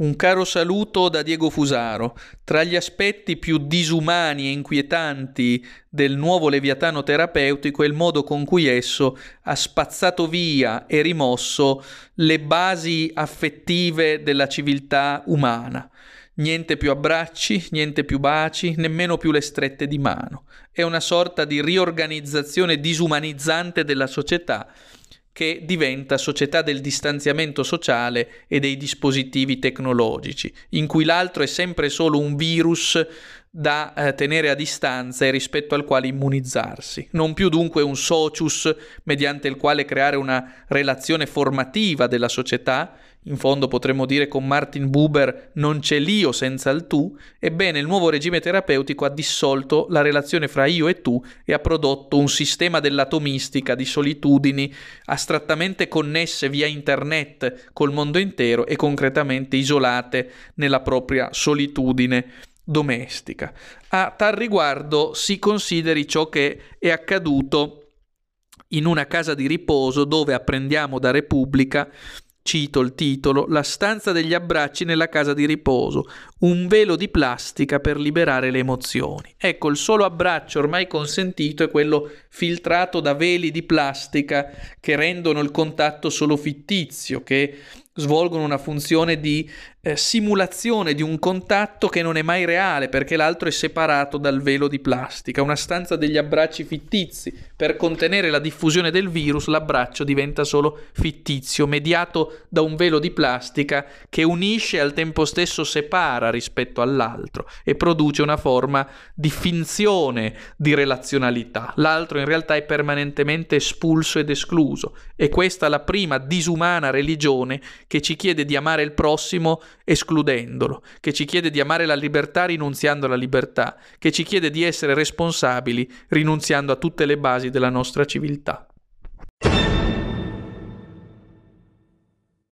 Un caro saluto da Diego Fusaro. Tra gli aspetti più disumani e inquietanti del nuovo leviatano terapeutico è il modo con cui esso ha spazzato via e rimosso le basi affettive della civiltà umana. Niente più abbracci, niente più baci, nemmeno più le strette di mano. È una sorta di riorganizzazione disumanizzante della società che diventa società del distanziamento sociale e dei dispositivi tecnologici, in cui l'altro è sempre solo un virus da eh, tenere a distanza e rispetto al quale immunizzarsi. Non più dunque un socius mediante il quale creare una relazione formativa della società, in fondo potremmo dire con Martin Buber non c'è l'io senza il tu, ebbene il nuovo regime terapeutico ha dissolto la relazione fra io e tu e ha prodotto un sistema dell'atomistica di solitudini astrattamente connesse via internet col mondo intero e concretamente isolate nella propria solitudine domestica. A tal riguardo si consideri ciò che è accaduto in una casa di riposo dove apprendiamo da Repubblica Cito il titolo, La stanza degli abbracci nella casa di riposo, un velo di plastica per liberare le emozioni. Ecco, il solo abbraccio ormai consentito è quello filtrato da veli di plastica che rendono il contatto solo fittizio, che svolgono una funzione di eh, simulazione di un contatto che non è mai reale perché l'altro è separato dal velo di plastica, una stanza degli abbracci fittizi. Per contenere la diffusione del virus l'abbraccio diventa solo fittizio, mediato da un velo di plastica che unisce e al tempo stesso separa rispetto all'altro e produce una forma di finzione di relazionalità. L'altro in realtà è permanentemente espulso ed escluso. E questa è la prima disumana religione che ci chiede di amare il prossimo escludendolo, che ci chiede di amare la libertà rinunziando alla libertà, che ci chiede di essere responsabili rinunziando a tutte le basi della nostra civiltà.